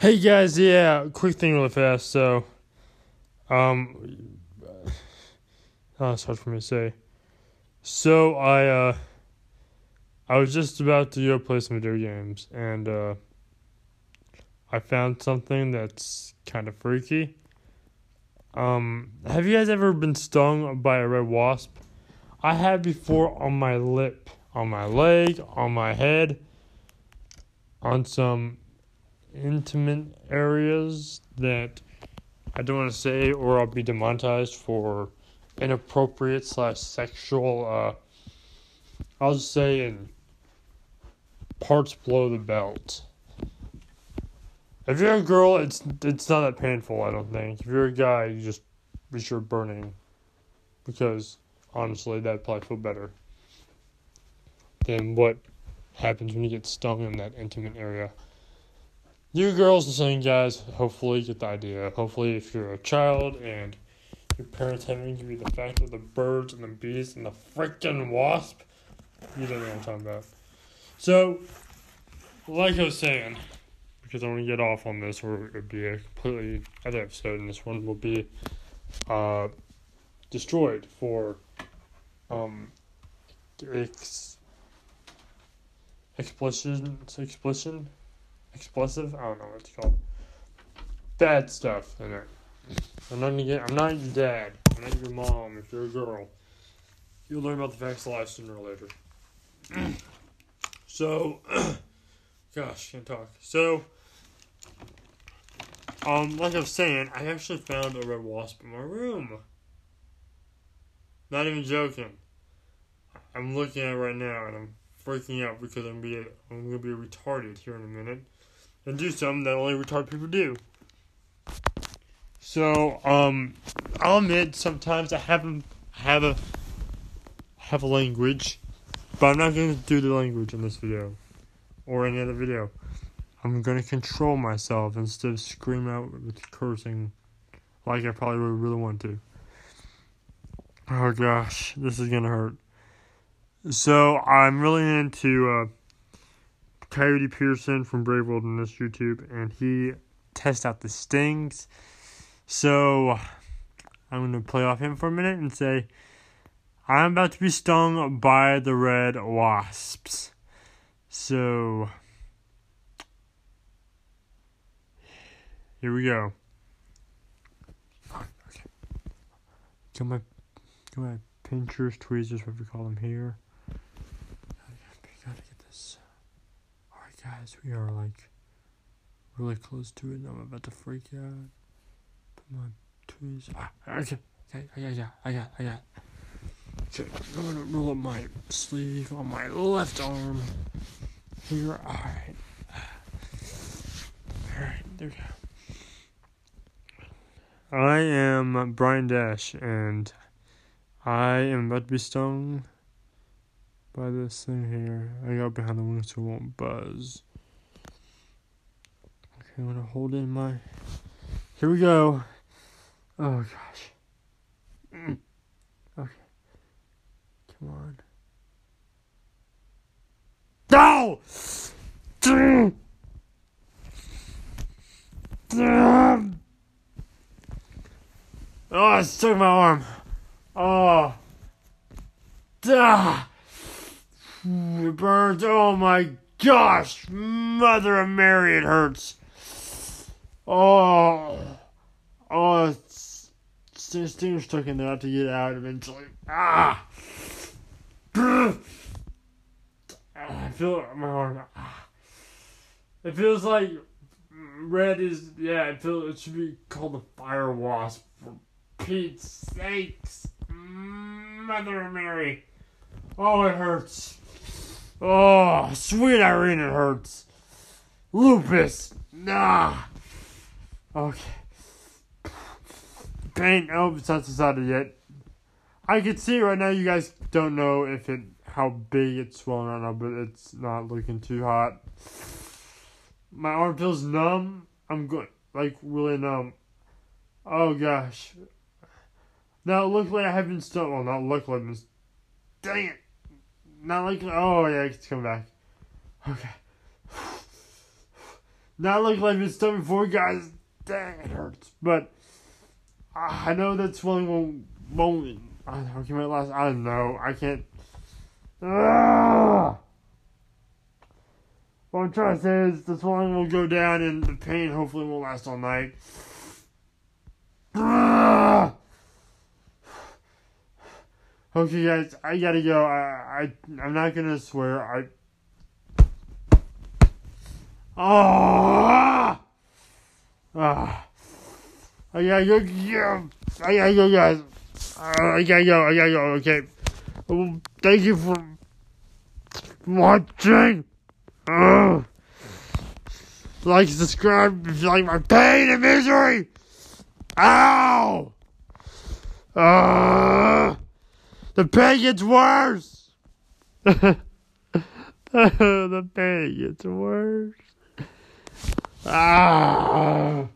Hey guys, yeah, quick thing really fast. So, um, oh, it's hard for me to say. So I, uh, I was just about to go play some video games, and uh, I found something that's kind of freaky. Um, have you guys ever been stung by a red wasp? I have before on my lip, on my leg, on my head, on some intimate areas that I don't want to say, or I'll be demonetized for inappropriate slash sexual. Uh, I'll just say in parts below the belt. If you're a girl, it's it's not that painful. I don't think. If you're a guy, you just be sure burning, because honestly, that'd probably feel better than what happens when you get stung in that intimate area. You girls listening, guys, hopefully get the idea. Hopefully, if you're a child and your parents haven't given you the fact of the birds and the bees and the freaking wasp, you don't know what I'm talking about. So, like I was saying, because I want to get off on this, or it would be a completely other episode, and this one will be uh, destroyed for um, ex- explosion, explosion, explosive. I don't know what it's called. Bad stuff in it. I'm not get. I'm not your dad. I'm not your mom. If you're a girl, you'll learn about the facts of life sooner or later. so, gosh, can't talk. So, um, like I was saying, I actually found a red wasp in my room. Not even joking. I'm looking at it right now and I'm freaking out because I'm be I'm gonna be retarded here in a minute and do something that only retarded people do. So, um, I'll admit sometimes I have a have a have a language, but I'm not gonna do the language in this video or any other video. I'm gonna control myself instead of scream out with cursing like I probably would really want to. Oh gosh, this is gonna hurt. So I'm really into uh, Coyote Peterson from Brave Wilderness YouTube, and he tests out the stings. So I'm gonna play off him for a minute and say, I'm about to be stung by the red wasps. So here we go. Got my got my pinchers, tweezers, whatever you call them here. Gotta get this. Guys, we are like really close to it and I'm about to freak out. Put my tweezers. Ah, okay, okay, I got, I got, I got, I got. Okay, I'm gonna roll up my sleeve on my left arm. Here, alright. Alright, there we go. I am Brian Dash, and I am about to be stung by this thing here. I got behind the wings so it won't buzz. Okay, I'm gonna hold in my. Here we go. Oh gosh. Mm. Okay. Come on. No! Oh, it stuck my arm. Oh. Duh. It burns. Oh my gosh. Mother of Mary, it hurts. Oh. Oh, it's. Stinger's stuck in there. I have to get out eventually. Ah. I feel my arm. Ah. It feels like red is yeah. It feels it should be called the fire wasp for Pete's sakes, Mother Mary. Oh, it hurts. Oh, sweet Irene, it hurts. Lupus. Nah. Okay. Pain. Oh, it's not decided yet. I can see right now. You guys don't know if it how big it's swollen right now, but it's not looking too hot. My arm feels numb. I'm good, like really numb. Oh gosh. Now luckily I haven't stung. Well, not luckily. But dang it. Not like. Oh yeah, it's coming back. Okay. not like I've been before, guys. Dang, it hurts. But I know that swelling won't won't. I don't know. Can it last? I don't know. I can't. Ah! What I'm trying to say is the swelling will go down and the pain hopefully won't last all night. Ah! Okay, guys, I gotta go. I, I I'm not gonna swear. I. Ah! Ah! I gotta go. Yeah, I gotta go, guys. Uh, I gotta go. I gotta go. Okay. Well, thank you for watching. Uh, like, subscribe if you like my pain and misery. Ow! Uh, the pain gets worse. the pain gets worse. Ah.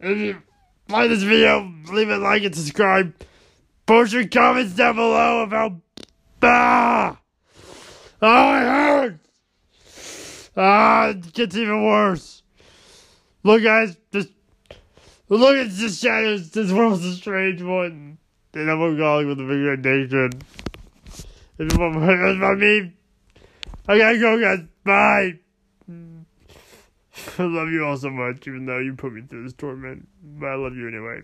If you like this video, leave a like and subscribe. Post your comments down below about. Ah! Oh, it hurts! Ah, it gets even worse. Look, guys, just look at the shadows. This world's a strange one. And I'm alcoholic with the big addiction. If you want more about me, I gotta go, guys. Bye. I love you all so much, even though you put me through this torment. But I love you anyway.